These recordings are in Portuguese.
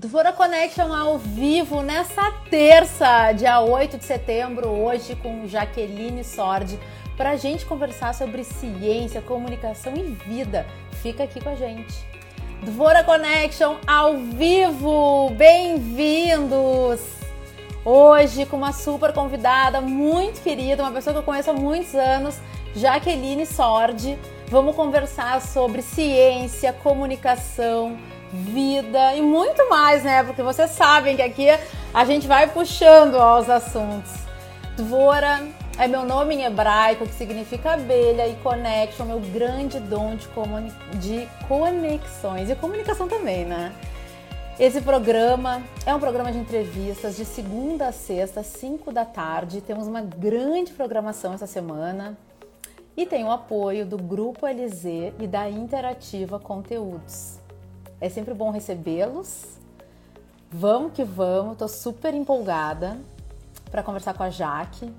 Dvora Connection ao vivo nessa terça, dia 8 de setembro, hoje com Jaqueline Sordi, para a gente conversar sobre ciência, comunicação e vida. Fica aqui com a gente. Dvora Connection ao vivo, bem-vindos! Hoje com uma super convidada, muito querida, uma pessoa que eu conheço há muitos anos, Jaqueline Sordi. Vamos conversar sobre ciência, comunicação, vida e muito mais, né? Porque vocês sabem que aqui a gente vai puxando aos assuntos. Dvora é meu nome em hebraico, que significa abelha, e connection, meu grande dom de, de conexões e comunicação também, né? Esse programa é um programa de entrevistas de segunda a sexta, 5 da tarde. Temos uma grande programação essa semana e tem o apoio do Grupo LZ e da Interativa Conteúdos. É sempre bom recebê-los. Vamos que vamos, tô super empolgada para conversar com a Jaque.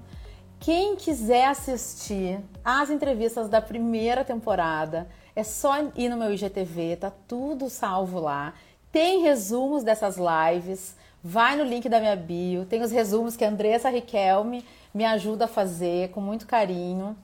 Quem quiser assistir as entrevistas da primeira temporada, é só ir no meu IGTV, tá tudo salvo lá. Tem resumos dessas lives, vai no link da minha bio, tem os resumos que a Andressa Riquelme me ajuda a fazer com muito carinho.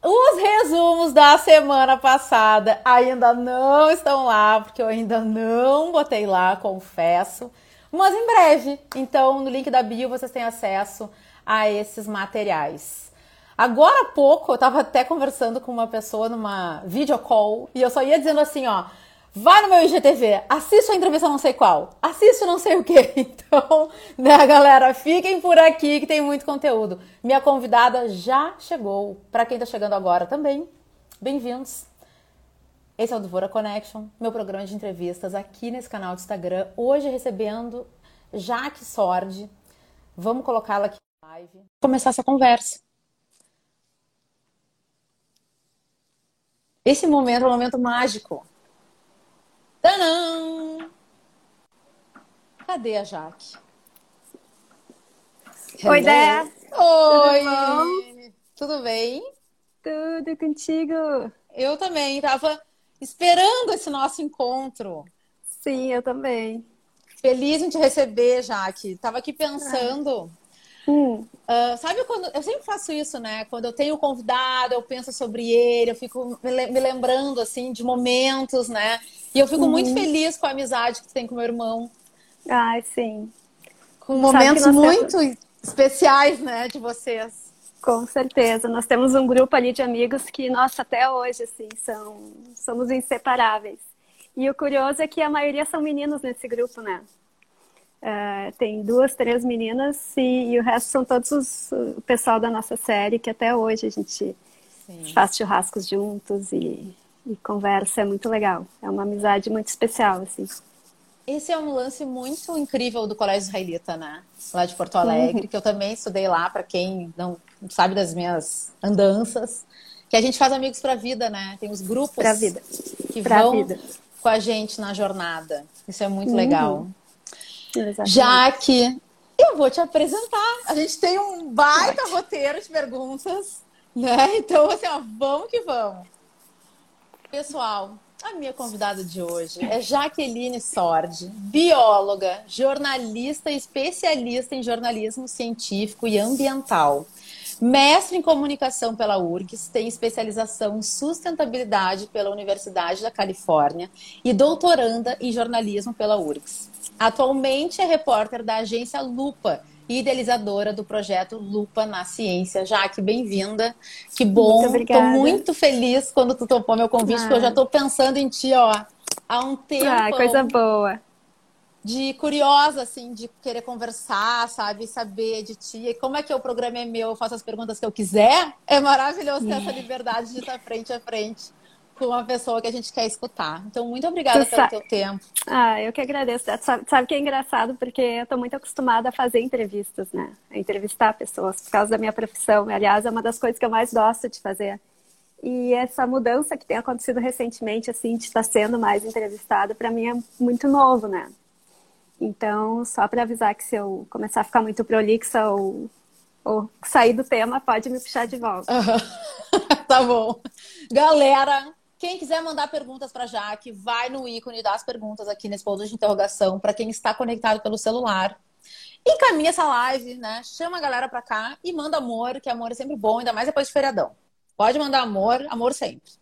Os resumos da semana passada ainda não estão lá, porque eu ainda não botei lá, confesso. Mas em breve. Então, no link da bio vocês têm acesso a esses materiais. Agora há pouco eu estava até conversando com uma pessoa numa video call e eu só ia dizendo assim, ó, Vai no meu IGTV, assiste a entrevista não sei qual, assiste não sei o que. Então, né, galera, fiquem por aqui que tem muito conteúdo. Minha convidada já chegou. Para quem tá chegando agora também, bem-vindos. Esse é o Duvora Connection, meu programa de entrevistas aqui nesse canal do Instagram. Hoje recebendo Jaque Sordi. Vamos colocá-la aqui na live. Começar essa conversa. Esse momento é um momento mágico Tanã! Cadê a Jaque? Oi, Dé! Oi! Tudo, Tudo bem? Tudo contigo? Eu também, tava esperando esse nosso encontro. Sim, eu também. Feliz em te receber, Jaque. Tava aqui pensando. Hum. Uh, sabe quando. Eu sempre faço isso, né? Quando eu tenho um convidado, eu penso sobre ele, eu fico me lembrando, assim, de momentos, né? E eu fico uhum. muito feliz com a amizade que tu tem com meu irmão. Ai, sim. Com momentos muito temos... especiais, né, de vocês. Com certeza. Nós temos um grupo ali de amigos que, nossa, até hoje, assim, são, somos inseparáveis. E o curioso é que a maioria são meninos nesse grupo, né? Uh, tem duas, três meninas e, e, o resto são todos os, o pessoal da nossa série que até hoje a gente Sim. faz churrascos juntos e e conversa, é muito legal. É uma amizade muito especial, assim. Esse é um lance muito incrível do Colégio Israelita, né? Lá de Porto Alegre, uhum. que eu também estudei lá, para quem não sabe das minhas andanças. Que a gente faz amigos para a vida, né? Tem os grupos pra vida. que pra vão vida. com a gente na jornada. Isso é muito uhum. legal. Exatamente. Já que eu vou te apresentar. A gente tem um baita roteiro de perguntas, né? Então, assim, ó, vamos que vamos. Pessoal, a minha convidada de hoje é Jaqueline Sordi, bióloga, jornalista e especialista em jornalismo científico e ambiental. Mestre em comunicação pela URGS, tem especialização em sustentabilidade pela Universidade da Califórnia e doutoranda em jornalismo pela URGS. Atualmente é repórter da agência Lupa e idealizadora do projeto Lupa na Ciência. Jaque, bem-vinda. Que bom. Estou muito feliz quando tu topou meu convite, ah. porque eu já estou pensando em ti, ó, há um tempo. Ah, coisa boa. De curiosa, assim, de querer conversar, sabe? Saber de ti. E como é que o programa é meu, eu faço as perguntas que eu quiser. É maravilhoso ter essa liberdade de estar frente a frente com uma pessoa que a gente quer escutar. Então, muito obrigada tu pelo sabe... teu tempo. Ah, eu que agradeço. Sabe, sabe que é engraçado? Porque eu estou muito acostumada a fazer entrevistas, né? A entrevistar pessoas por causa da minha profissão. Aliás, é uma das coisas que eu mais gosto de fazer. E essa mudança que tem acontecido recentemente, assim, de estar sendo mais entrevistada, para mim é muito novo, né? Então, só para avisar que se eu começar a ficar muito prolixa ou, ou sair do tema, pode me puxar de volta. tá bom. Galera, Quem quiser mandar perguntas para Jaque, vai no ícone das perguntas aqui nesse ponto de interrogação para quem está conectado pelo celular. Encaminha essa live, né? Chama a galera para cá e manda amor, que amor é sempre bom, ainda mais depois de feriadão. Pode mandar amor, amor sempre.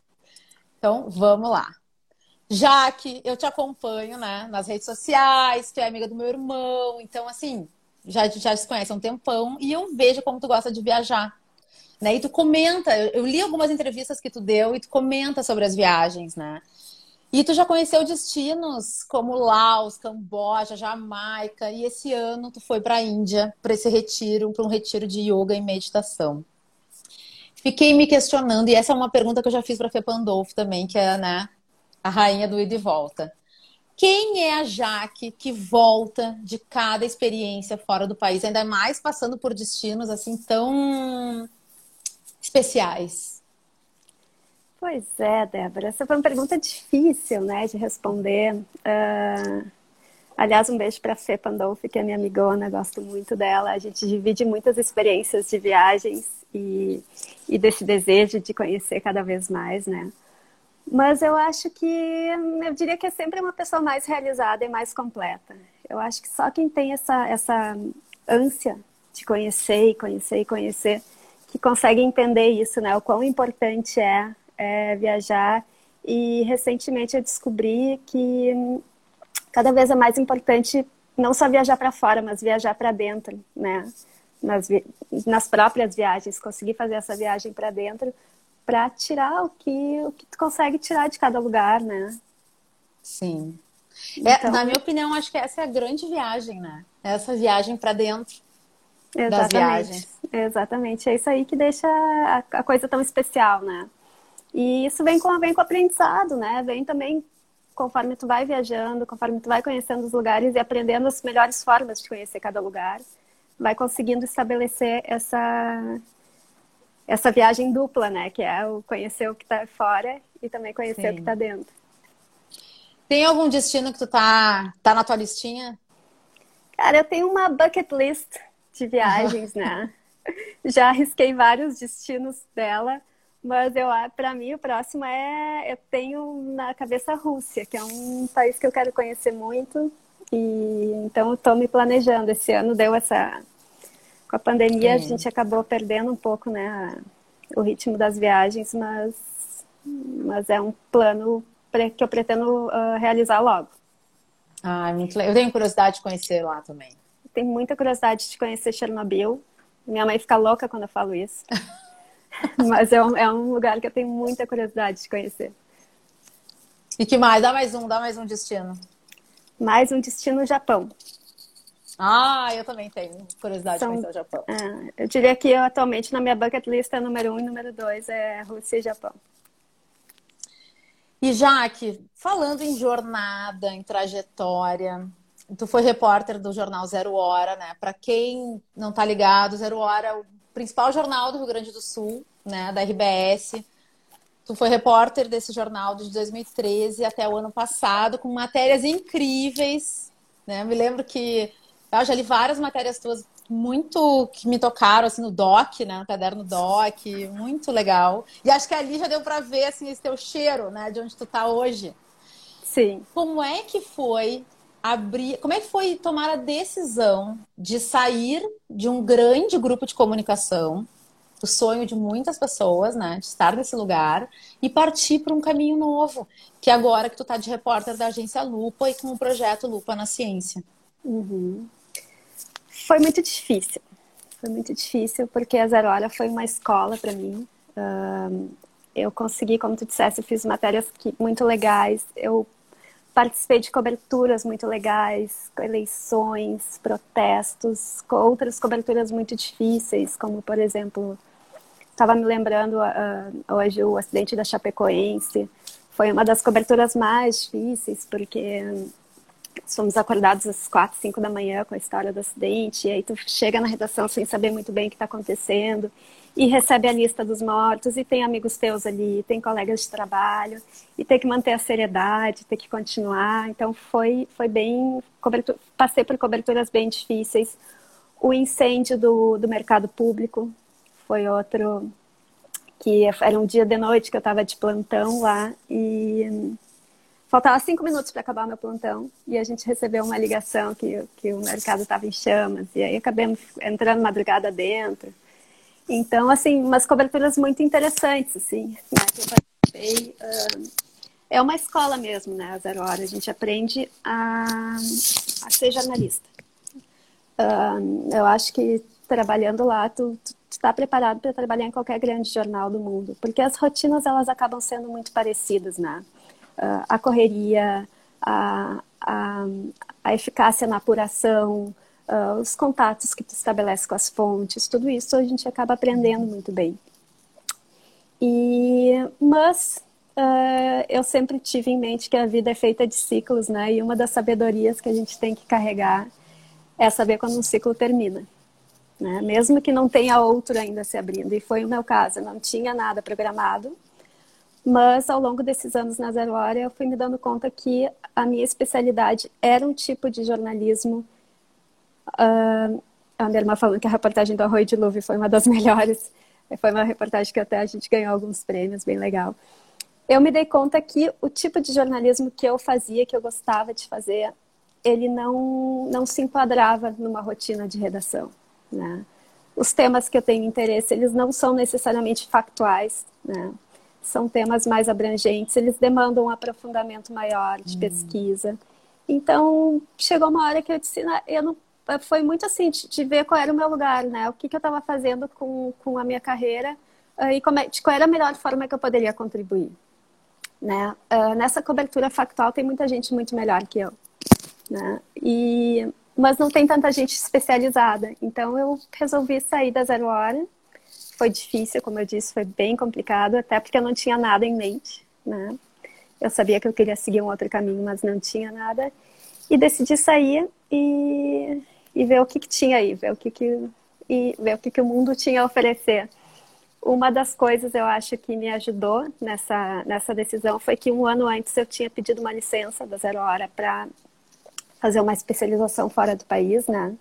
Então, vamos lá. Jaque, eu te acompanho, né, nas redes sociais, tu é amiga do meu irmão, então, assim, já, já se conhece há um tempão e eu vejo como tu gosta de viajar. Né? E tu comenta, eu, eu li algumas entrevistas que tu deu e tu comenta sobre as viagens, né? E tu já conheceu destinos como Laos, Camboja, Jamaica, e esse ano tu foi para a Índia para esse retiro, para um retiro de yoga e meditação. Fiquei me questionando, e essa é uma pergunta que eu já fiz para Fê Pandolfo também, que é né, a rainha do ida e volta. Quem é a Jaque que volta de cada experiência fora do país, ainda mais passando por destinos assim tão especiais? Pois é, Débora. Essa foi uma pergunta difícil, né, de responder. Uh, aliás, um beijo para a Fê Pandolfi, que é minha amigona, gosto muito dela. A gente divide muitas experiências de viagens e, e desse desejo de conhecer cada vez mais, né? Mas eu acho que eu diria que é sempre uma pessoa mais realizada e mais completa. Eu acho que só quem tem essa, essa ânsia de conhecer e conhecer e conhecer que consegue entender isso, né? O quão importante é, é viajar. E recentemente eu descobri que cada vez é mais importante não só viajar para fora, mas viajar para dentro, né? Nas, nas próprias viagens, conseguir fazer essa viagem para dentro para tirar o que, o que tu consegue tirar de cada lugar, né? Sim. É, então, na minha opinião, acho que essa é a grande viagem, né? Essa viagem para dentro exatamente, das viagens. Exatamente. É isso aí que deixa a, a, coisa tão especial, né? E isso vem com, vem com o aprendizado, né? Vem também conforme tu vai viajando, conforme tu vai conhecendo os lugares e aprendendo as melhores formas de conhecer cada lugar, vai conseguindo estabelecer essa essa viagem dupla, né? Que é o conhecer o que está fora e também conhecer Sim. o que está dentro. Tem algum destino que tu tá, tá na tua listinha? Cara, eu tenho uma bucket list de viagens, né? Já arrisquei vários destinos dela, mas eu, para mim, o próximo é. Eu tenho na cabeça a Rússia, que é um país que eu quero conhecer muito. E então estou me planejando. Esse ano deu essa com a pandemia a gente acabou perdendo um pouco, né, o ritmo das viagens, mas, mas é um plano que eu pretendo uh, realizar logo. Ah, muito legal. Eu tenho curiosidade de conhecer lá também. Tenho muita curiosidade de conhecer Chernobyl. Minha mãe fica louca quando eu falo isso. mas é um, é um lugar que eu tenho muita curiosidade de conhecer. E que mais? Dá mais um, dá mais um destino. Mais um destino Japão. Ah, eu também tenho curiosidade São, de conhecer o Japão. É, eu diria que eu, atualmente na minha bucket list é número um e número dois é Rússia e Japão. E Jaque, falando em jornada, em trajetória, tu foi repórter do jornal Zero Hora, né? Para quem não tá ligado, Zero Hora é o principal jornal do Rio Grande do Sul, né? Da RBS. Tu foi repórter desse jornal de 2013 até o ano passado, com matérias incríveis, né? Me lembro que eu já li várias matérias tuas muito que me tocaram assim no doc, né, no caderno doc, muito legal. E acho que ali já deu para ver assim esse teu cheiro, né, de onde tu tá hoje. Sim. Como é que foi abrir, como é que foi tomar a decisão de sair de um grande grupo de comunicação, o sonho de muitas pessoas, né, de estar nesse lugar e partir para um caminho novo, que agora que tu tá de repórter da agência Lupa e com o projeto Lupa na Ciência. Uhum. Foi muito difícil. Foi muito difícil porque a Zero Hora foi uma escola para mim. Eu consegui, como tu disseste, eu fiz matérias que, muito legais. Eu participei de coberturas muito legais, eleições, protestos, outras coberturas muito difíceis, como, por exemplo, estava me lembrando uh, hoje o acidente da Chapecoense. Foi uma das coberturas mais difíceis, porque somos acordados às quatro, cinco da manhã com a história do acidente, e aí tu chega na redação sem saber muito bem o que está acontecendo, e recebe a lista dos mortos, e tem amigos teus ali, tem colegas de trabalho, e tem que manter a seriedade, tem que continuar. Então foi, foi bem. Passei por coberturas bem difíceis. O incêndio do, do mercado público foi outro que era um dia de noite que eu estava de plantão lá e faltava cinco minutos para acabar meu plantão e a gente recebeu uma ligação que, que o mercado estava em chamas e aí acabamos entrando madrugada dentro. Então, assim, umas coberturas muito interessantes, assim, né, que eu participei. Uh, é uma escola mesmo, né, a Zero Hora. A gente aprende a, a ser jornalista. Uh, eu acho que trabalhando lá, tu, tu está preparado para trabalhar em qualquer grande jornal do mundo, porque as rotinas elas acabam sendo muito parecidas, né? A correria, a, a, a, eficácia na apuração, uh, os contatos que tu estabelece com as fontes, tudo isso a gente acaba aprendendo muito bem. E, mas uh, eu sempre tive em mente que a vida é feita de ciclos, né? E uma das sabedorias que a gente tem que carregar é saber quando um ciclo termina né? mesmo que não tenha outro ainda se abrindo. E foi o meu caso, eu não tinha nada programado, mas ao longo desses anos na Zero Hora eu fui me dando conta que a minha especialidade era um tipo de jornalismo. Uh, a minha irmã falando que a reportagem do Arroio de Luve foi uma das melhores. Foi uma reportagem que até a gente ganhou alguns prêmios, bem legal. Eu me dei conta que o tipo de jornalismo que eu fazia, que eu gostava de fazer, ele não, não se enquadrava numa rotina de redação. Né? Os temas que eu tenho interesse, eles não são necessariamente factuais, né? São temas mais abrangentes, eles demandam um aprofundamento maior de hum. pesquisa. Então, chegou uma hora que eu disse, eu não, foi muito assim, de, de ver qual era o meu lugar, né? O que, que eu estava fazendo com, com a minha carreira uh, e como é, de qual era a melhor forma que eu poderia contribuir. Né? Uh, nessa cobertura factual tem muita gente muito melhor que eu. Né? E mas não tem tanta gente especializada. Então eu resolvi sair da Zero Hora. Foi difícil, como eu disse, foi bem complicado, até porque eu não tinha nada em mente, né? Eu sabia que eu queria seguir um outro caminho, mas não tinha nada. E decidi sair e, e ver o que, que tinha aí, ver o que, que, e ver o que, que o mundo tinha a oferecer. Uma das coisas eu acho que me ajudou nessa, nessa decisão foi que um ano antes eu tinha pedido uma licença da Zero Hora para fazer uma especialização fora do país, né?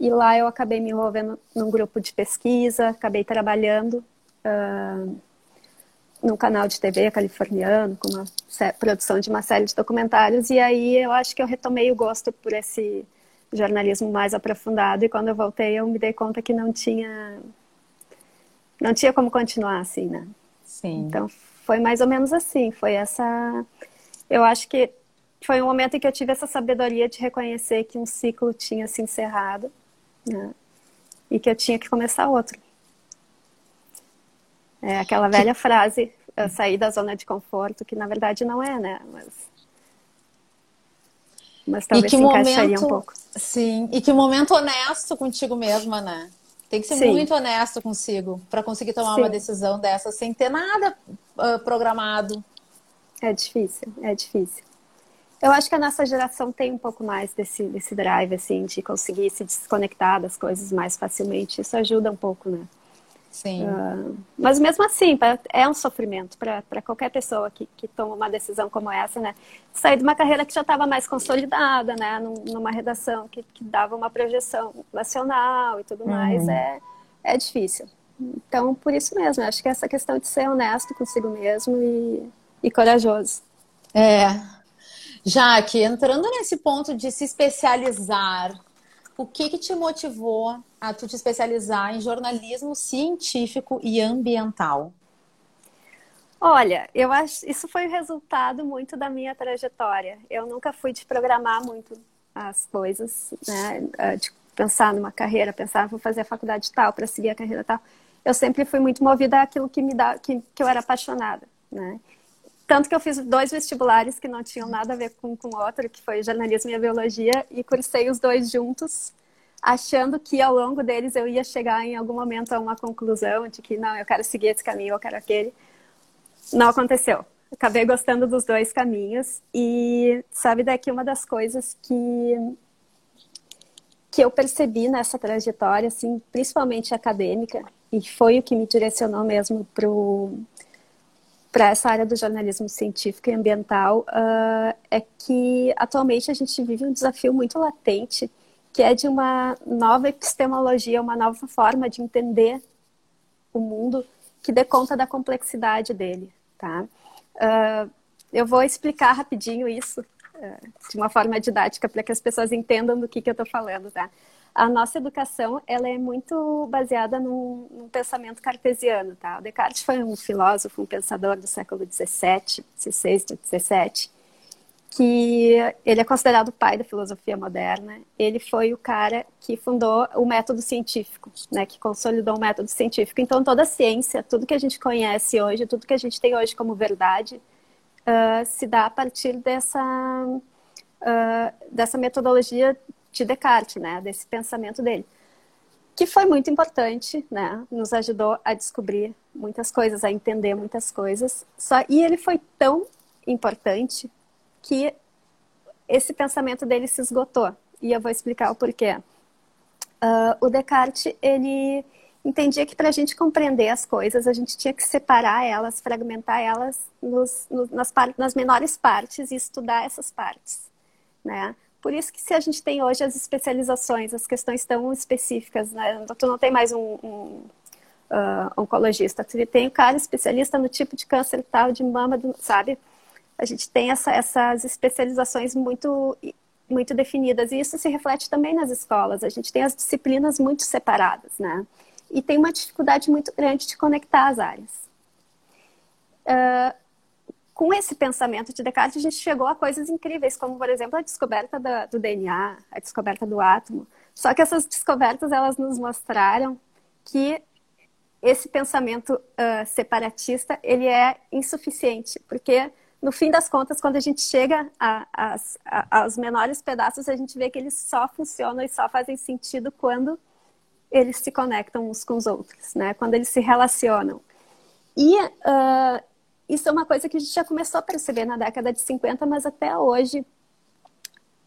E lá eu acabei me envolvendo num grupo de pesquisa, acabei trabalhando uh, num canal de TV californiano, com uma produção de uma série de documentários, e aí eu acho que eu retomei o gosto por esse jornalismo mais aprofundado, e quando eu voltei eu me dei conta que não tinha não tinha como continuar assim, né? Sim. Então foi mais ou menos assim, foi essa eu acho que foi um momento em que eu tive essa sabedoria de reconhecer que um ciclo tinha se encerrado né? e que eu tinha que começar outro. É aquela velha frase, sair da zona de conforto, que na verdade não é, né? Mas, mas talvez se encaixaria momento, um pouco. Sim, e que momento honesto contigo mesma, né? Tem que ser sim. muito honesto consigo para conseguir tomar sim. uma decisão dessa sem ter nada uh, programado. É difícil, é difícil. Eu acho que a nossa geração tem um pouco mais desse, desse drive, assim, de conseguir se desconectar das coisas mais facilmente. Isso ajuda um pouco, né? Sim. Uh, mas mesmo assim, é um sofrimento para qualquer pessoa que, que toma uma decisão como essa, né? Sair de uma carreira que já estava mais consolidada, né? numa redação que, que, dava uma projeção nacional e tudo uhum. mais, é, é difícil. Então, por isso mesmo, acho que essa questão de ser honesto consigo mesmo e, e corajoso. É, Jaque, entrando nesse ponto de se especializar, o que, que te motivou a tu te especializar em jornalismo científico e ambiental? Olha, eu acho isso foi o resultado muito da minha trajetória. Eu nunca fui de programar muito as coisas, né? Ah, de pensar numa carreira, pensar vou fazer a faculdade tal para seguir a carreira tal. Eu sempre fui muito movida àquilo que me dá, que, que eu era apaixonada, né? Tanto que eu fiz dois vestibulares que não tinham nada a ver com o outro, que foi jornalismo e a biologia, e cursei os dois juntos, achando que ao longo deles eu ia chegar em algum momento a uma conclusão de que não, eu quero seguir esse caminho, eu quero aquele. Não aconteceu. Acabei gostando dos dois caminhos e sabe daqui uma das coisas que que eu percebi nessa trajetória, assim, principalmente acadêmica, e foi o que me direcionou mesmo para para essa área do jornalismo científico e ambiental uh, é que atualmente a gente vive um desafio muito latente, que é de uma nova epistemologia, uma nova forma de entender o mundo que dê conta da complexidade dele, tá? Uh, eu vou explicar rapidinho isso uh, de uma forma didática para que as pessoas entendam do que, que eu estou falando, tá? A nossa educação ela é muito baseada num, num, pensamento cartesiano, tá? Descartes foi um filósofo, um pensador do século XVII, XVI, XVII, que ele é considerado o pai da filosofia moderna. Ele foi o cara que fundou o método científico, né, que consolidou o método científico. Então, toda a ciência, tudo que a gente conhece hoje, tudo que a gente tem hoje como verdade, uh, se dá a partir dessa, uh, dessa metodologia de Descartes, né, desse pensamento dele, que foi muito importante, né, nos ajudou a descobrir muitas coisas, a entender muitas coisas. Só e ele foi tão importante que esse pensamento dele se esgotou. E eu vou explicar o porquê. Uh, o Descartes, ele entendia que para a gente compreender as coisas, a gente tinha que separar elas, fragmentar elas nos, nos, nas, nas, menores partes e estudar essas partes, né? Por isso que se a gente tem hoje as especializações, as questões tão específicas, né? Tu não tem mais um, um uh, oncologista, tu tem o cara especialista no tipo de câncer tal, de mama, sabe? a gente tem essa, essas especializações muito, muito definidas. E isso se reflete também nas escolas. A gente tem as disciplinas muito separadas, né? E tem uma dificuldade muito grande de conectar as áreas. Uh, com esse pensamento de Descartes, a gente chegou a coisas incríveis, como, por exemplo, a descoberta do DNA, a descoberta do átomo. Só que essas descobertas, elas nos mostraram que esse pensamento uh, separatista, ele é insuficiente, porque no fim das contas, quando a gente chega aos menores pedaços, a gente vê que eles só funcionam e só fazem sentido quando eles se conectam uns com os outros, né? Quando eles se relacionam. E uh, isso é uma coisa que a gente já começou a perceber na década de 50, mas até hoje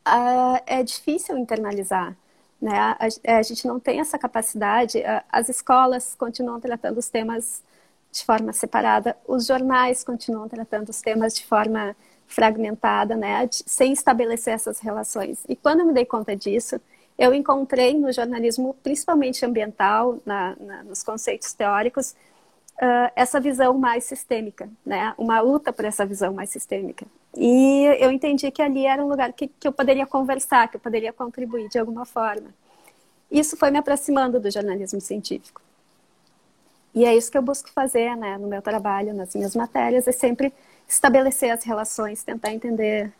uh, é difícil internalizar. Né? A, a, gente não tem essa capacidade. Uh, as escolas continuam tratando os temas de forma separada. Os jornais continuam tratando os temas de forma fragmentada, né, sem estabelecer essas relações. E quando eu me dei conta disso, eu encontrei no jornalismo, principalmente ambiental, na, na, nos conceitos teóricos, uh, essa visão mais sistêmica, né, uma luta por essa visão mais sistêmica. E eu entendi que ali era um lugar que, que eu poderia conversar, que eu poderia contribuir de alguma forma. Isso foi me aproximando do jornalismo científico. E é isso que eu busco fazer né, no meu trabalho, nas minhas matérias, é sempre estabelecer as relações, tentar entender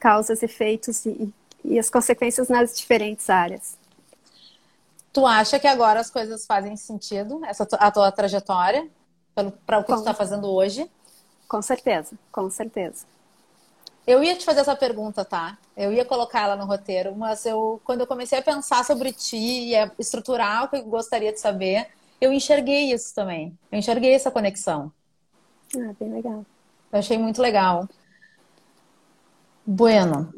causas, efeitos e, e as consequências nas diferentes áreas. Tu acha que agora as coisas fazem sentido, essa a tua trajetória, para o que com, tu está fazendo hoje? Com certeza, com certeza. Eu ia te fazer essa pergunta, tá? Eu ia colocar ela no roteiro, mas eu, quando eu comecei a pensar sobre ti e a estruturar o que eu gostaria de saber, eu enxerguei isso também. Eu enxerguei essa conexão. Ah, bem legal. Eu achei muito legal. Bueno.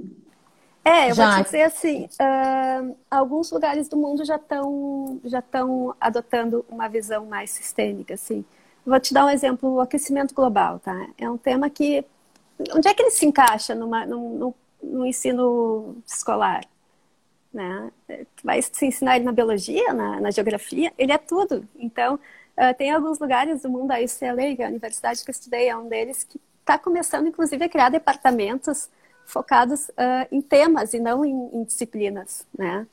É, eu já... vou te dizer assim, uh, alguns lugares do mundo já estão já estão adotando uma visão mais sistêmica, assim. Vou te dar um exemplo, o aquecimento global, tá? É um tema que, onde é que ele se encaixa numa, no, no ensino escolar? né? Vai se ensinar ele na biologia, na, na geografia, ele é tudo. Então, uh, tem alguns lugares do mundo, a UCLA, que é a universidade que eu estudei, é um deles, que está começando, inclusive, a criar departamentos focados uh, em temas e não em, em, disciplinas, né?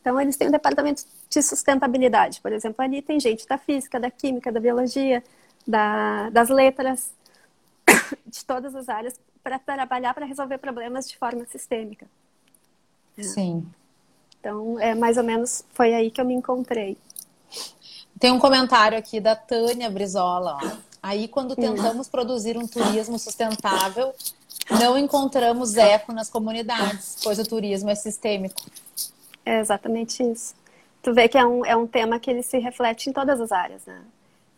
Então, eles têm um departamento de sustentabilidade, por exemplo, ali tem gente da física, da química, da biologia, da, das letras, de todas as áreas, para trabalhar para resolver problemas de forma sistêmica. Sim. Então, é mais ou menos foi aí que eu me encontrei. Tem um comentário aqui da Tânia Brizola. Ó. Aí, quando tentamos produzir um turismo sustentável, não encontramos eco nas comunidades, pois o turismo é sistêmico. É exatamente isso. Tu vê que é um, é um tema que ele se reflete em todas as áreas, né?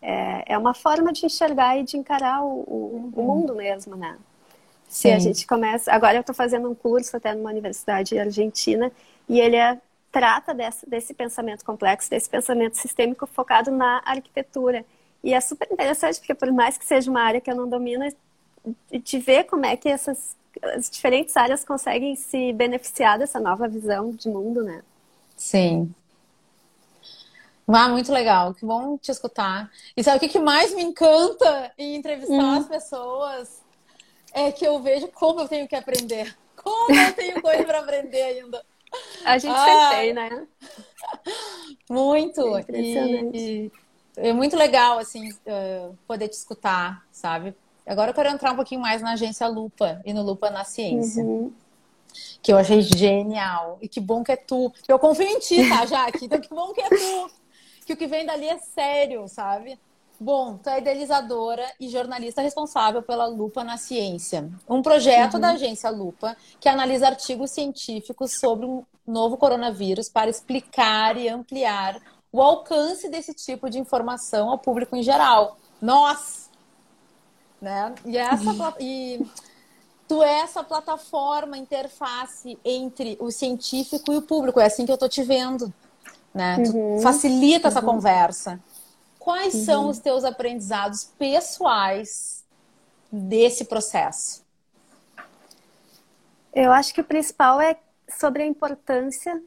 É, é uma forma de enxergar e de encarar o, o, o uhum. mundo mesmo, né? Se Sim. a gente começa. Agora eu estou fazendo um curso até numa universidade argentina e ele é, trata desse, desse pensamento complexo, desse pensamento sistêmico focado na arquitetura. E é super interessante, porque por mais que seja uma área que eu não domino, de ver como é que essas as diferentes áreas conseguem se beneficiar dessa nova visão de mundo, né? Sim. Ah, muito legal, que bom te escutar. E sabe o que, mais me encanta em entrevistar hum. as pessoas? É que eu vejo como eu tenho que aprender. Como eu tenho coisa para aprender ainda. A gente ah, sempre tem, né? Muito. É impressionante. E, e é muito legal, assim, eh, poder te escutar, sabe? Agora eu quero entrar um pouquinho mais na agência Lupa e no Lupa na Ciência. Uhum. Que eu achei genial. E que bom que é tu. Eu confio em ti, tá, Jaque? Então que bom que é tu. Que o que vem dali é sério, sabe? Bom, tu é idealizadora e jornalista responsável pela Lupa na Ciência, um projeto uhum. da agência Lupa que analisa artigos científicos sobre um novo coronavírus para explicar e ampliar o alcance desse tipo de informação ao público em geral. Nós, né? E essa uhum. e tu é essa plataforma, interface entre o científico e o público. É assim que eu tô te vendo, né? Uhum. Facilita essa uhum. conversa. Quais uhum. são os teus aprendizados pessoais desse processo? Eu acho que o principal é sobre a importância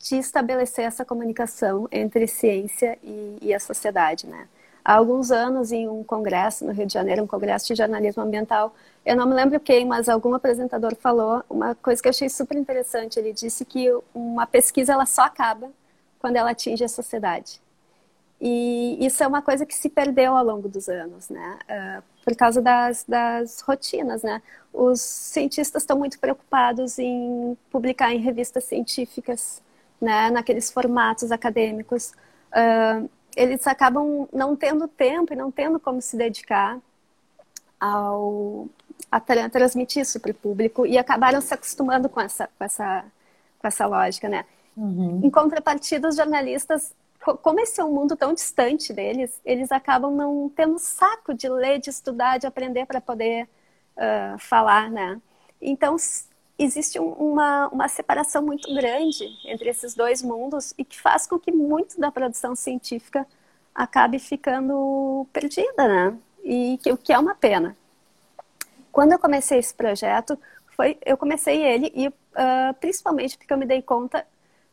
de estabelecer essa comunicação entre ciência e, e, a sociedade, né? Há alguns anos, em um congresso no Rio de Janeiro, um congresso de jornalismo ambiental, eu não me lembro quem, mas algum apresentador falou uma coisa que eu achei super interessante. Ele disse que uma pesquisa ela só acaba quando ela atinge a sociedade. E isso é uma coisa que se perdeu ao longo dos anos, né? Uh, por causa das, das rotinas, né? Os cientistas estão muito preocupados em publicar em revistas científicas, né? Naqueles formatos acadêmicos. Uh, eles acabam não tendo tempo e não tendo como se dedicar ao a tra transmitir isso para o público e acabaram se acostumando com essa com essa com essa lógica, né? Uhum. Em contrapartida, os jornalistas como esse é um mundo tão distante deles, eles acabam não tendo saco de ler, de estudar, de aprender para poder uh, falar, né? Então, existe uma, uma separação muito grande entre esses dois mundos e que faz com que muito da produção científica acabe ficando perdida, né? E que, o que é uma pena. Quando eu comecei esse projeto, foi, eu comecei ele e uh, principalmente porque eu me dei conta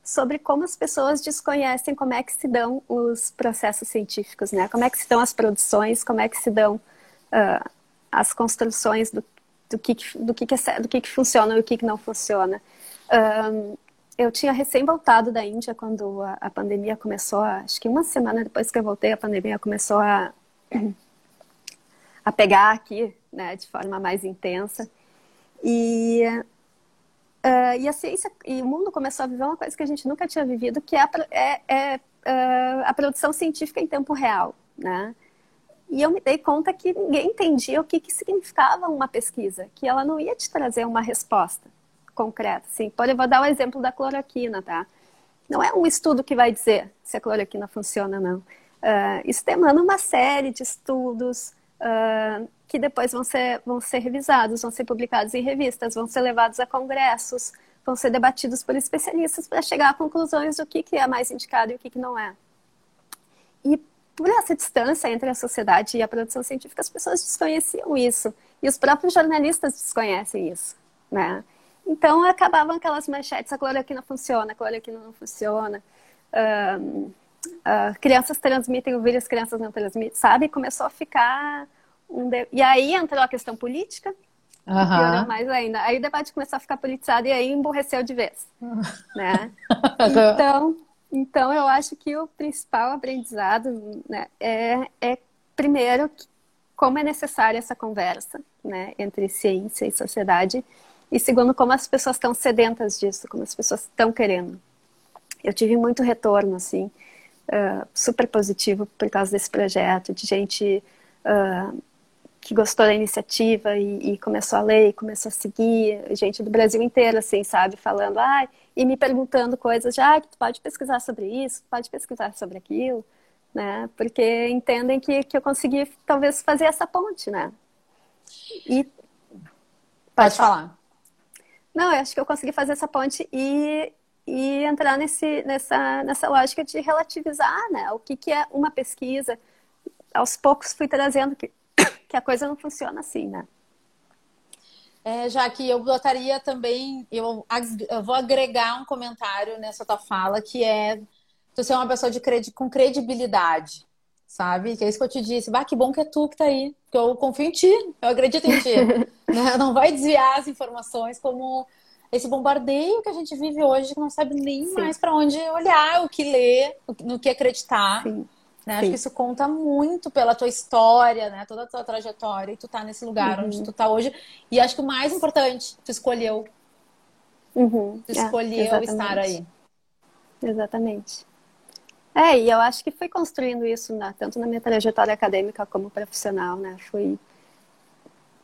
sobre como as pessoas desconhecem como é que se dão os processos científicos, né? Como é que se dão as produções, como é que se dão uh, as construções do, do, que, do, que, que, é, do que, que funciona e o que, que não funciona. Um, eu tinha recém voltado da Índia quando a, a, pandemia começou, acho que uma semana depois que eu voltei, a pandemia começou a, a pegar aqui, né, de forma mais intensa. E Uh, e a ciência e o mundo começou a viver uma coisa que a gente nunca tinha vivido, que é a, é, é, uh, a produção científica em tempo real, né? E eu me dei conta que ninguém entendia o que, que significava uma pesquisa, que ela não ia te trazer uma resposta concreta. Assim, pode, eu vou dar o exemplo da cloroquina, tá? Não é um estudo que vai dizer se a cloroquina funciona ou não. Uh, isso demanda uma série de estudos, uh, que depois vão ser, vão ser revisados, vão ser publicados em revistas, vão ser levados a congressos, vão ser debatidos por especialistas para chegar a conclusões do que, que é mais indicado e o que, que não é. E por essa distância entre a sociedade e a produção científica, as pessoas desconheciam isso. E os próprios jornalistas desconhecem isso, né? Então, acabavam aquelas manchetes, a cloroquina funciona, a cloroquina não funciona. Uh, uh, crianças transmitem o vírus, crianças não transmitem, sabe? Começou a ficar um de... E aí entrou a questão política, uhum. mais ainda. Aí o debate começou a ficar politizado e aí emborreceu de vez. né? Então, então, eu acho que o principal aprendizado né, é, é, primeiro, como é necessária essa conversa né, entre ciência e sociedade, e segundo, como as pessoas estão sedentas disso, como as pessoas estão querendo. Eu tive muito retorno, assim, uh, super positivo por causa desse projeto, de gente uh, que gostou da iniciativa e, e, começou a ler, e começou a seguir, gente do Brasil inteiro, assim, sabe, falando, ah, e me perguntando coisas, já, ah, que tu pode pesquisar sobre isso, pode pesquisar sobre aquilo, né, porque entendem que, que eu consegui, talvez, fazer essa ponte, né. E... Pode, pode falar. Não, eu acho que eu consegui fazer essa ponte e, e entrar nesse, nessa, nessa lógica de relativizar, né, o que, que é uma pesquisa, aos poucos fui trazendo que que a coisa não funciona assim, né? É, já que eu botaria também, eu, eu, vou agregar um comentário nessa tua fala, que é tu ser uma pessoa de credi com credibilidade, sabe? Que é isso que eu te disse. Bah, que bom que é tu que tá aí. Porque eu confio em ti, eu acredito em ti. né? Não vai desviar as informações como esse bombardeio que a gente vive hoje, que não sabe nem Sim. mais para onde olhar, o que ler, no que acreditar. Sim. Né? Acho que isso conta muito pela tua história, né? Toda a tua trajetória. E tu tá nesse lugar uhum. onde tu tá hoje. E acho que o mais importante, tu escolheu. Uhum. Tu escolheu é, estar aí. Exatamente. É, e eu acho que fui construindo isso né, tanto na minha trajetória acadêmica como profissional, né? Fui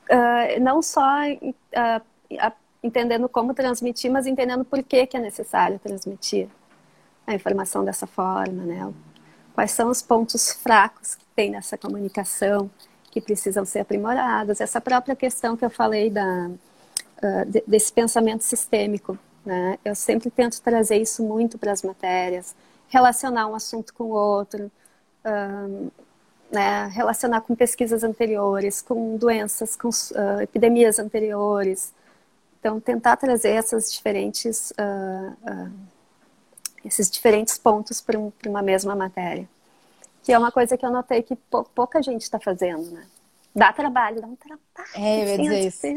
uh, não só uh, entendendo como transmitir, mas entendendo por que, que é necessário transmitir a informação dessa forma, né? Quais são os pontos fracos que tem nessa comunicação que precisam ser aprimorados? Essa própria questão que eu falei da, uh, desse pensamento sistêmico, né? Eu sempre tento trazer isso muito para as matérias relacionar um assunto com o outro, um, né, relacionar com pesquisas anteriores, com doenças, com uh, epidemias anteriores. Então, tentar trazer essas diferentes, uh, esses diferentes pontos para um, uma mesma matéria. Que é uma coisa que eu notei que pouca gente está fazendo, né? Dá trabalho, dá um trabalho. É, eu ia dizer isso.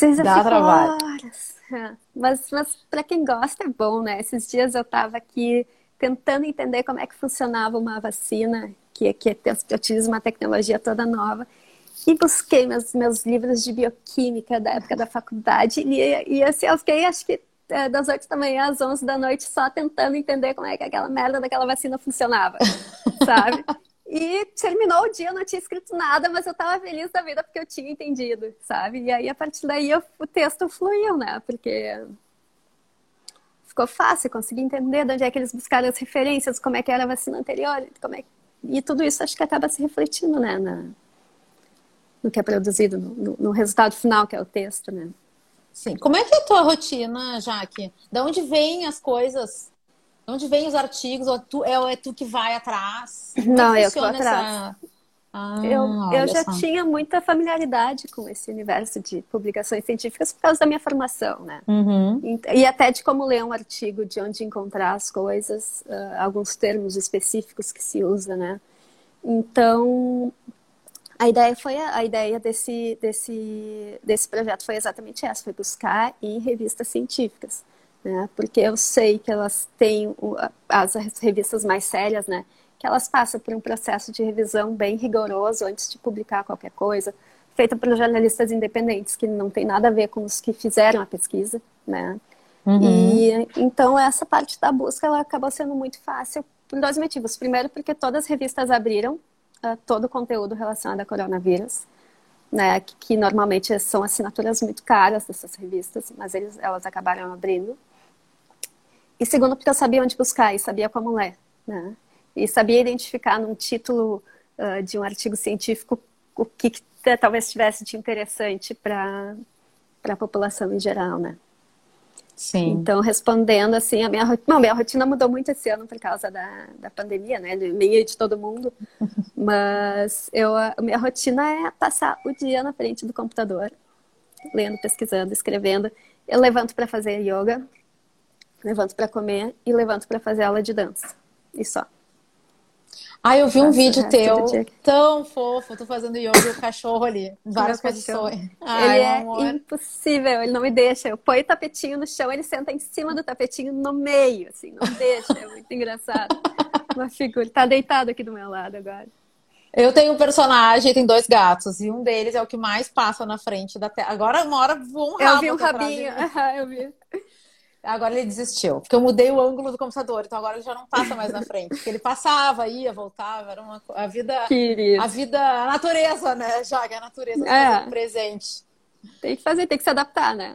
Eu Dá trabalho. horas. É. Mas, mas para quem gosta é bom, né? Esses dias eu estava aqui tentando entender como é que funcionava uma vacina, que, que eu utilizo uma tecnologia toda nova, e busquei meus, meus livros de bioquímica da época da faculdade, e, e assim, eu fiquei, acho que é, das 8 da manhã às 11 da noite só tentando entender como é que aquela merda daquela vacina funcionava, sabe? E terminou o dia, eu não tinha escrito nada, mas eu estava feliz da vida porque eu tinha entendido, sabe? E aí, a partir daí, eu, o texto fluiu, né? Porque ficou fácil, consegui entender de onde é que eles buscaram as referências, como é que era a vacina anterior, como é... e tudo isso acho que acaba se refletindo, né? Na... no que é produzido, no, no resultado final, que é o texto, né? Sim. Como é que é a tua rotina, Jaque? Da onde vêm as coisas onde vêm os artigos? Ou tu, é, é tu que vai atrás? Como Não, eu tô atrás. Essa... Ah, eu, eu já só. tinha muita familiaridade com esse universo de publicações científicas por causa da minha formação, né? Uhum. E, e, até de como ler um artigo, de onde encontrar as coisas, uh, alguns termos específicos que se usa, né? Então, a ideia foi a ideia desse, desse, desse projeto foi exatamente essa, foi buscar em revistas científicas né? Porque eu sei que elas têm as revistas mais sérias, né? Que elas passam por um processo de revisão bem rigoroso antes de publicar qualquer coisa, feita por jornalistas independentes que não tem nada a ver com os que fizeram a pesquisa, né? Uhum. E então essa parte da busca ela acabou sendo muito fácil por dois motivos. Primeiro, porque todas as revistas abriram uh, todo o conteúdo relacionado a coronavírus né, que, que, normalmente são assinaturas muito caras dessas revistas, mas eles, elas acabaram abrindo. E segundo, porque eu sabia onde buscar e sabia como ler, né? E sabia identificar num título uh, de um artigo científico o que, que talvez tivesse de interessante para a população em geral, né? Sim. Então, respondendo assim, a minha rotina, minha rotina mudou muito esse ano por causa da, da pandemia, né? Minha e de todo mundo. Mas eu, a minha rotina é passar o dia na frente do computador, lendo, pesquisando, escrevendo. Eu levanto para fazer yoga, levanto para comer e levanto para fazer aula de dança. E só. Ah, eu vi um vídeo teu tão fofo, tu fazendo yoga e o cachorro ali, várias posições. Ai, ele é amor. impossível, ele não me deixa. Eu ponho o tapetinho no chão, ele senta em cima do tapetinho no meio, assim, não deixa. É muito engraçado. Uma figura, ele tá deitado aqui do meu lado agora. Eu tenho um personagem, tem dois gatos, e um deles é o que mais passa na frente da tela. Agora, uma hora voa um rabo. Eu vi um rabinho, eu vi. Agora ele desistiu, porque eu mudei o ângulo do computador, então agora ele já não passa mais na frente. Porque ele passava, ia, voltava, era uma a vida, Querido. a vida, a natureza, né? Que a natureza é. presente. Tem que fazer, tem que se adaptar, né?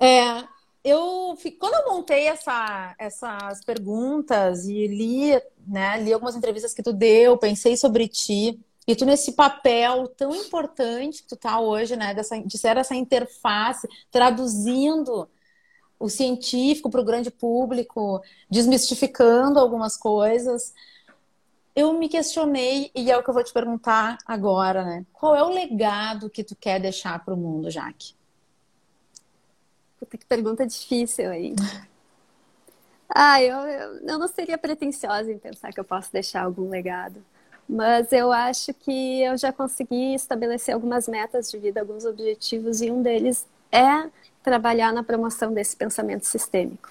É, eu quando eu montei essa, essas perguntas e li, né, li algumas entrevistas que tu deu, pensei sobre ti e tu nesse papel tão importante que tu tá hoje, né, dessa, de ser essa interface, traduzindo o científico para o grande público, desmistificando algumas coisas. Eu me questionei, e é o que eu vou te perguntar agora, né? Qual é o legado que tu quer deixar para o mundo, Jaque? Puta, que pergunta difícil aí. Ah, eu, eu, eu não seria pretensiosa em pensar que eu posso deixar algum legado. Mas eu acho que eu já consegui estabelecer algumas metas de vida, alguns objetivos, e um deles é trabalhar na promoção desse pensamento sistêmico.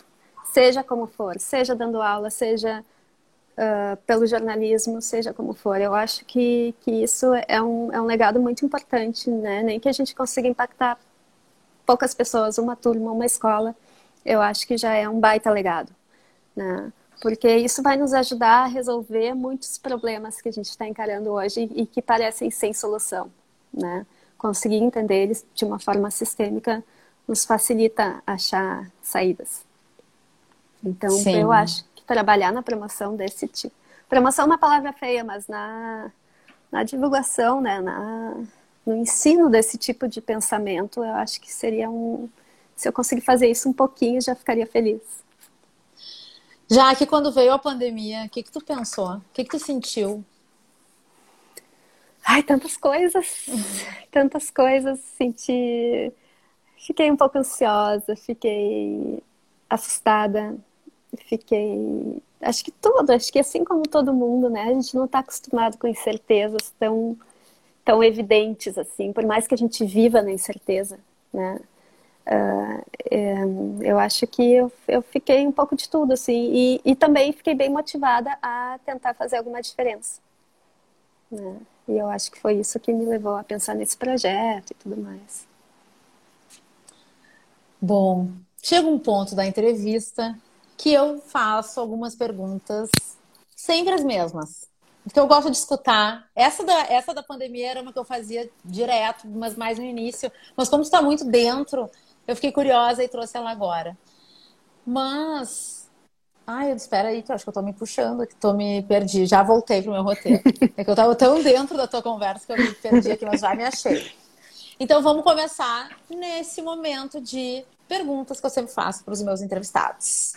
Seja como for, seja dando aula, seja uh, pelo jornalismo, seja como for. Eu acho que, que isso é um, é um legado muito importante, né? Nem que a gente consiga impactar poucas pessoas, uma turma, uma escola, eu acho que já é um baita legado, né? Porque isso vai nos ajudar a resolver muitos problemas que a gente está encarando hoje e que parecem sem solução, né? Conseguir entender eles de uma forma sistêmica nos facilita achar saídas. Então, Sim. eu acho que trabalhar na promoção desse tipo. Promoção é uma palavra feia, mas na, na divulgação, né, na, no ensino desse tipo de pensamento, eu acho que seria um. Se eu conseguir fazer isso um pouquinho, já ficaria feliz. Já que quando veio a pandemia, o que, que tu pensou? O que, que tu sentiu? Ai, tantas coisas, tantas coisas. Senti. Fiquei um pouco ansiosa, fiquei assustada, fiquei. Acho que tudo, acho que assim como todo mundo, né? A gente não está acostumado com incertezas tão, tão evidentes assim, por mais que a gente viva na incerteza, né? Uh, é, eu acho que eu, eu fiquei um pouco de tudo, assim, e, e também fiquei bem motivada a tentar fazer alguma diferença. Né? E eu acho que foi isso que me levou a pensar nesse projeto e tudo mais. Bom, chega um ponto da entrevista que eu faço algumas perguntas, sempre as mesmas. Porque eu gosto de escutar. Essa da, essa da pandemia era uma que eu fazia direto, mas mais no início. Mas como está muito dentro, eu fiquei curiosa e trouxe ela agora. Mas. Ai, espera aí, que eu acho que eu tô me puxando, que tô me perdi. Já voltei pro meu roteiro. É que eu tava tão dentro da tua conversa que eu me perdi aqui, mas já me achei. Então vamos começar nesse momento de perguntas que eu sempre faço para os meus entrevistados.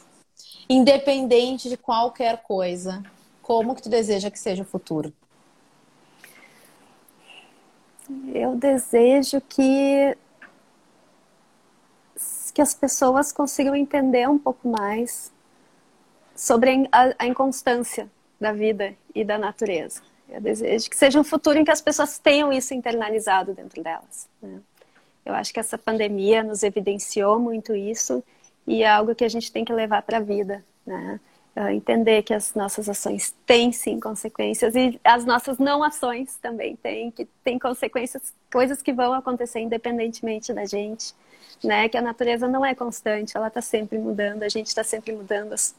Independente de qualquer coisa, como que tu deseja que seja o futuro? Eu desejo que que as pessoas consigam entender um pouco mais sobre a, a inconstância da vida e da natureza. Eu desejo que seja um futuro em que as pessoas tenham isso internalizado dentro delas. Né? Eu acho que essa pandemia nos evidenciou muito isso e é algo que a gente tem que levar para a vida. Né? Uh, entender que as nossas ações têm sim consequências e as nossas não ações também têm, que têm consequências, coisas que vão acontecer independentemente da gente né? Que a natureza não é constante, ela está sempre mudando, a gente está sempre mudando, as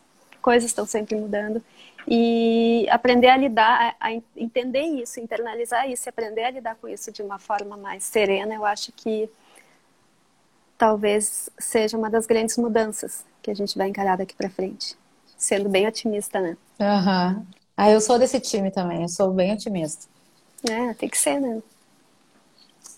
coisas estão sempre mudando. E aprender a lidar, a entender isso, internalizar isso, aprender a lidar com isso de uma forma mais serena, eu acho que talvez seja uma das grandes mudanças que a gente vai encarar daqui para frente. Sendo bem otimista, né? Aham. Uhum. Ah, eu sou desse time também, eu sou bem otimista. É, tem que ser, né?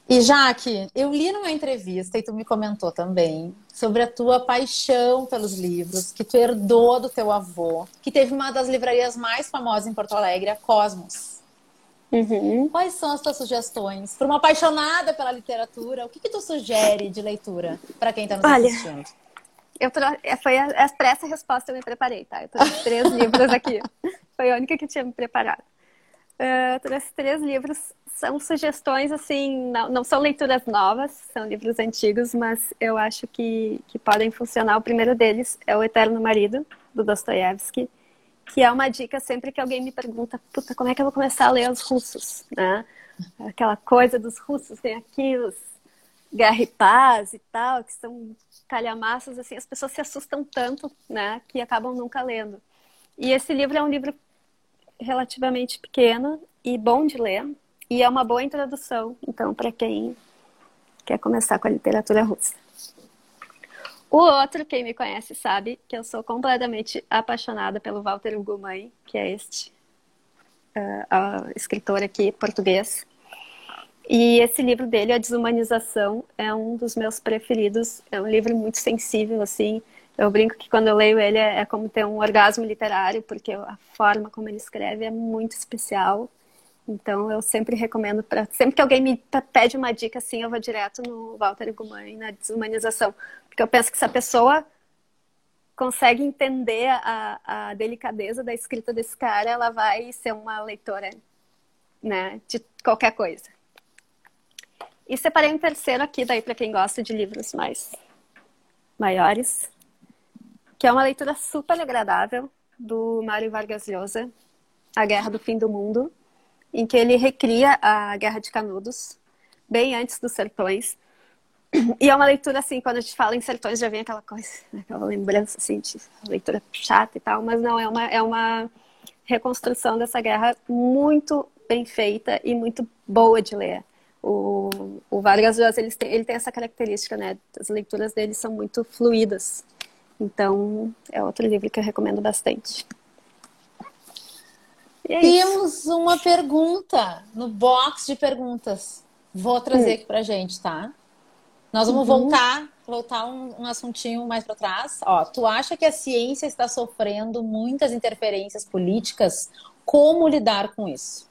E Jaque, eu li numa entrevista e tu me comentou também sobre a tua paixão pelos livros, que tu herdou do teu avô, que teve uma das livrarias mais famosas em Porto Alegre, a Cosmos. Uhum. Quais são as tuas sugestões? Para uma apaixonada pela literatura, o que, que tu sugere de leitura para quem está nos Olha, assistindo? Eu é, foi a, a, para essa resposta eu me preparei, tá? Eu trouxe três livros aqui. Foi a única que tinha me preparado. Uh, trouxe três livros são sugestões, assim, não, não, são leituras novas, são livros antigos, mas eu acho que, que podem funcionar. O primeiro deles é O Eterno Marido, do Dostoiévski, que é uma dica sempre que alguém me pergunta, puta, como é que eu vou começar a ler os russos, né? Aquela coisa dos russos, tem aquilo, Guerra e Paz e tal, que são calhamaços, assim, as pessoas se assustam tanto, né, que acabam nunca lendo. E esse livro é um livro relativamente pequeno e bom de ler, e é uma boa introdução, então, para quem quer começar com a literatura russa. O outro, quem me conhece sabe que eu sou completamente apaixonada pelo Walter Ugumãe, que é este uh, escritor aqui português. E esse livro dele, A Desumanização, é um dos meus preferidos. É um livro muito sensível, assim. Eu brinco que quando eu leio ele é, é como ter um orgasmo literário, porque a forma como ele escreve é muito especial. Então eu sempre recomendo para sempre que alguém me pede uma dica assim, eu vou direto no Walter Gumain na desumanização, porque eu penso que se a pessoa consegue entender a, a delicadeza da escrita desse cara, ela vai ser uma leitora, né, de qualquer coisa. E separei um terceiro aqui, daí para quem gosta de livros mais maiores, que é uma leitura super agradável do Mário Vargas Llosa, A Guerra do Fim do Mundo, em que ele recria a Guerra de Canudos, bem antes dos sertões. E é uma leitura, assim, quando a gente fala em sertões, já vem aquela coisa, aquela lembrança, assim, de leitura chata e tal, mas não, é uma, é uma reconstrução dessa guerra muito bem feita e muito boa de ler. O, o Vargas Llosa, ele tem, ele tem essa característica, né? As leituras dele são muito fluídas. Então, é outro livro que eu recomendo bastante. É Temos isso. uma pergunta no box de perguntas. Vou trazer hum. aqui pra gente, tá? Nós vamos uhum. voltar, voltar um, um assuntinho mais para trás. Ó, tu acha que a ciência está sofrendo muitas interferências políticas? Como lidar com isso?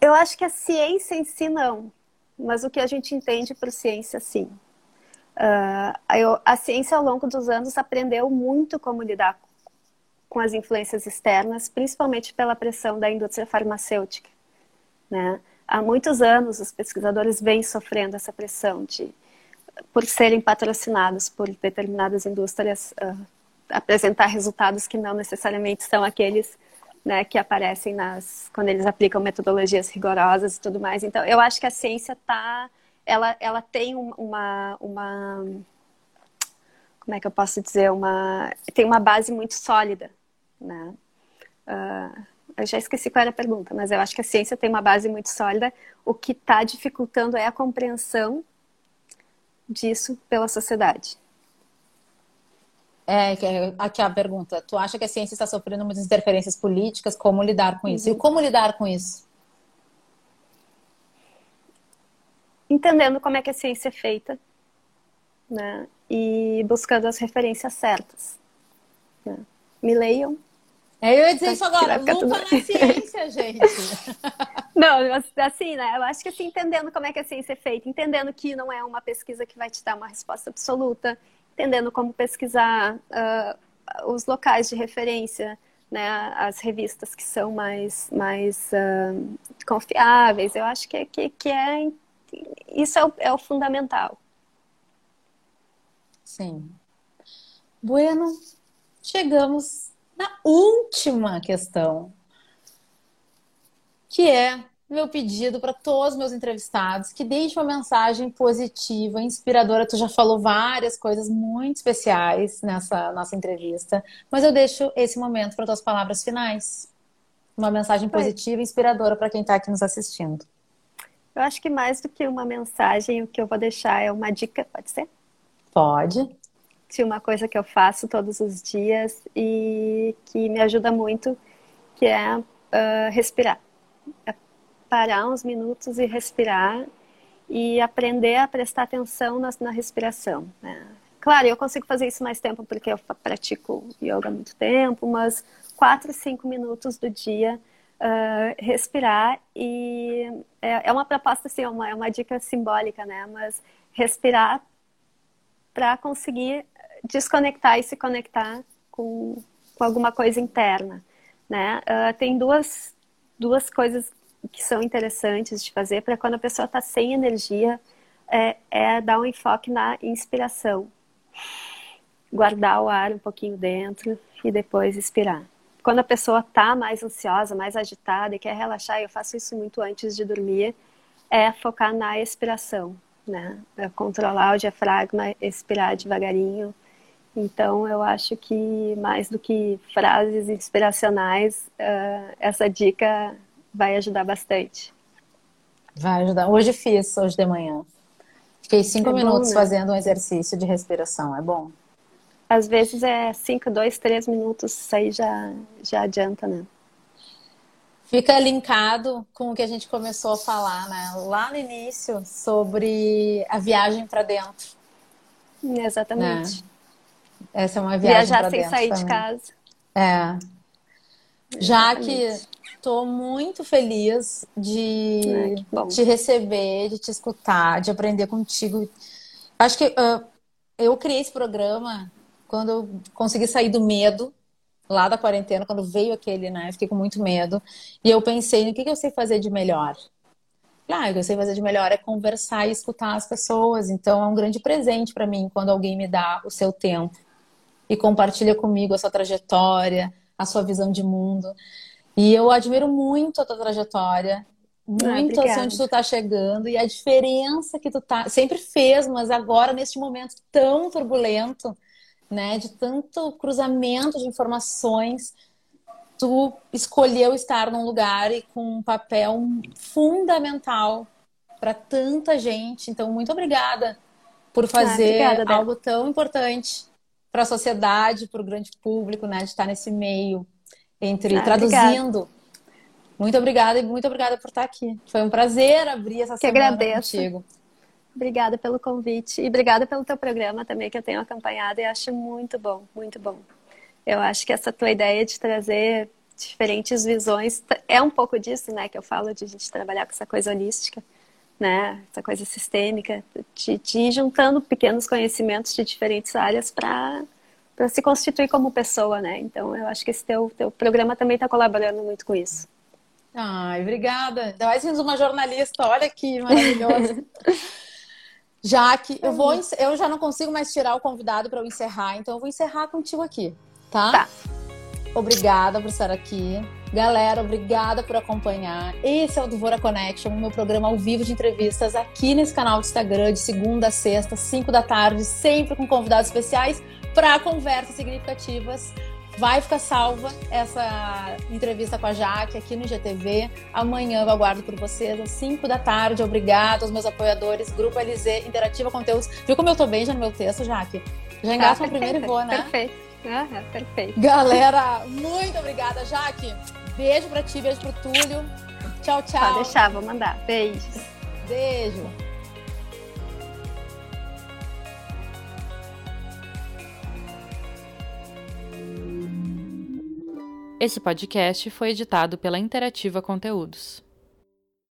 Eu acho que a ciência em si não, mas o que a gente entende por ciência, sim. Uh, eu, a ciência ao longo dos anos aprendeu muito como lidar com as influências externas, principalmente pela pressão da indústria farmacêutica, né? há muitos anos os pesquisadores vêm sofrendo essa pressão de, por serem patrocinados por determinadas indústrias, uh, apresentar resultados que não necessariamente são aqueles né, que aparecem nas quando eles aplicam metodologias rigorosas e tudo mais. Então, eu acho que a ciência tá, ela, ela tem uma, uma, como é que eu posso dizer, uma, tem uma base muito sólida, né? Uh, eu já esqueci qual era a pergunta, mas eu acho que a ciência tem uma base muito sólida. O que está dificultando é a compreensão disso pela sociedade. É, aqui a pergunta. Tu acha que a ciência está sofrendo muitas interferências políticas? Como lidar com isso? Uhum. E como lidar com isso? Entendendo como é que a ciência é feita, né? E buscando as referências certas. Né? Me leiam, é, eu ia dizer isso agora, lupa na ciência, gente. Não, assim, né? Eu acho que assim, entendendo como é que a ciência é feita, entendendo que não é uma pesquisa que vai te dar uma resposta absoluta, entendendo como pesquisar uh, os locais de referência, né? As revistas que são mais, mais uh, confiáveis. Eu acho que, é, que, que é isso é o, é o fundamental. Sim. Bueno, chegamos na última questão, que é meu pedido para todos os meus entrevistados que deixem uma mensagem positiva, inspiradora. Tu já falou várias coisas muito especiais nessa nossa entrevista, mas eu deixo esse momento para tuas palavras finais. Uma mensagem positiva e inspiradora para quem está aqui nos assistindo. Eu acho que mais do que uma mensagem, o que eu vou deixar é uma dica, pode ser? Pode de uma coisa que eu faço todos os dias e que me ajuda muito, que é uh, respirar. É parar uns minutos e respirar e aprender a prestar atenção na, na respiração. Né? Claro, eu consigo fazer isso mais tempo porque eu pratico yoga há muito tempo, mas quatro, cinco minutos do dia uh, respirar e é, é, uma proposta assim, é uma, é uma dica simbólica, né? Mas respirar para conseguir desconectar e se conectar com, com alguma coisa interna, né? Uh, tem duas, duas coisas que são interessantes de fazer para quando a pessoa está sem energia, é, é dar um enfoque na inspiração. Guardar o ar um pouquinho dentro e depois expirar. Quando a pessoa está mais ansiosa, mais agitada e quer relaxar, eu faço isso muito antes de dormir, é focar na expiração, né? É controlar o diafragma, expirar devagarinho então, eu acho que mais do que frases inspiracionais, uh, essa dica vai ajudar bastante. Vai ajudar. Hoje fiz, hoje de manhã. Fiquei cinco é minutos bom, né? fazendo um exercício de respiração. É bom? Às vezes é cinco, dois, três minutos. Isso aí já, já adianta, né? Fica linkado com o que a gente começou a falar, né? Lá no início, sobre a viagem para dentro. Exatamente. Né? Essa é uma viagem Viajar sem sair também. de casa. É. Já que estou muito feliz de te receber, de te escutar, de aprender contigo. Acho que uh, eu criei esse programa quando eu consegui sair do medo lá da quarentena, quando veio aquele, né? Fiquei com muito medo. E eu pensei no que, que eu sei fazer de melhor. Claro, o que eu sei fazer de melhor é conversar e escutar as pessoas. Então é um grande presente para mim quando alguém me dá o seu tempo e compartilha comigo a sua trajetória, a sua visão de mundo. E eu admiro muito a tua trajetória, muito ah, onde tu tá chegando e a diferença que tu tá sempre fez, mas agora neste momento tão turbulento, né, de tanto cruzamento de informações, tu escolheu estar num lugar e com um papel fundamental para tanta gente. Então, muito obrigada por ah, fazer ah, obrigada, algo tão importante para a sociedade, para o grande público, né, de estar nesse meio entre ah, traduzindo. Obrigada. Muito obrigada e muito obrigada por estar aqui. Foi um prazer abrir essa que semana agradeço. contigo. Obrigada pelo convite e obrigada pelo teu programa também que eu tenho acompanhado e acho muito bom, muito bom. Eu acho que essa tua ideia de trazer diferentes visões é um pouco disso, né, que eu falo de a gente trabalhar com essa coisa holística, né, essa coisa sistêmica, de, de juntando pequenos conhecimentos de diferentes áreas para para se constituir como pessoa, né? Então eu acho que esse teu, teu programa também está colaborando muito com isso. Ai, obrigada. Ainda mais sendo uma jornalista, olha que maravilhoso. Jaque, eu vou eu já não consigo mais tirar o convidado para eu encerrar, então eu vou encerrar contigo aqui, tá? Tá. Obrigada por estar aqui. Galera, obrigada por acompanhar. Esse é o Duvora Connection, meu programa ao vivo de entrevistas aqui nesse canal do Instagram, de segunda a sexta, 5 da tarde, sempre com convidados especiais para conversas significativas Vai ficar salva essa entrevista com a Jaque aqui no GTV. Amanhã eu aguardo por vocês às 5 da tarde. Obrigada aos meus apoiadores, Grupo LZ, Interativa Conteúdos. Viu como eu tô bem já no meu texto, Jaque? Já engaço ah, no primeiro e vou, né? Perfeito. Uhum, perfeito. Galera, muito obrigada, Jaque. Beijo pra ti, beijo pro Túlio. Tchau, tchau. Pode deixar, vou mandar. Beijos. Beijo. Esse podcast foi editado pela Interativa Conteúdos.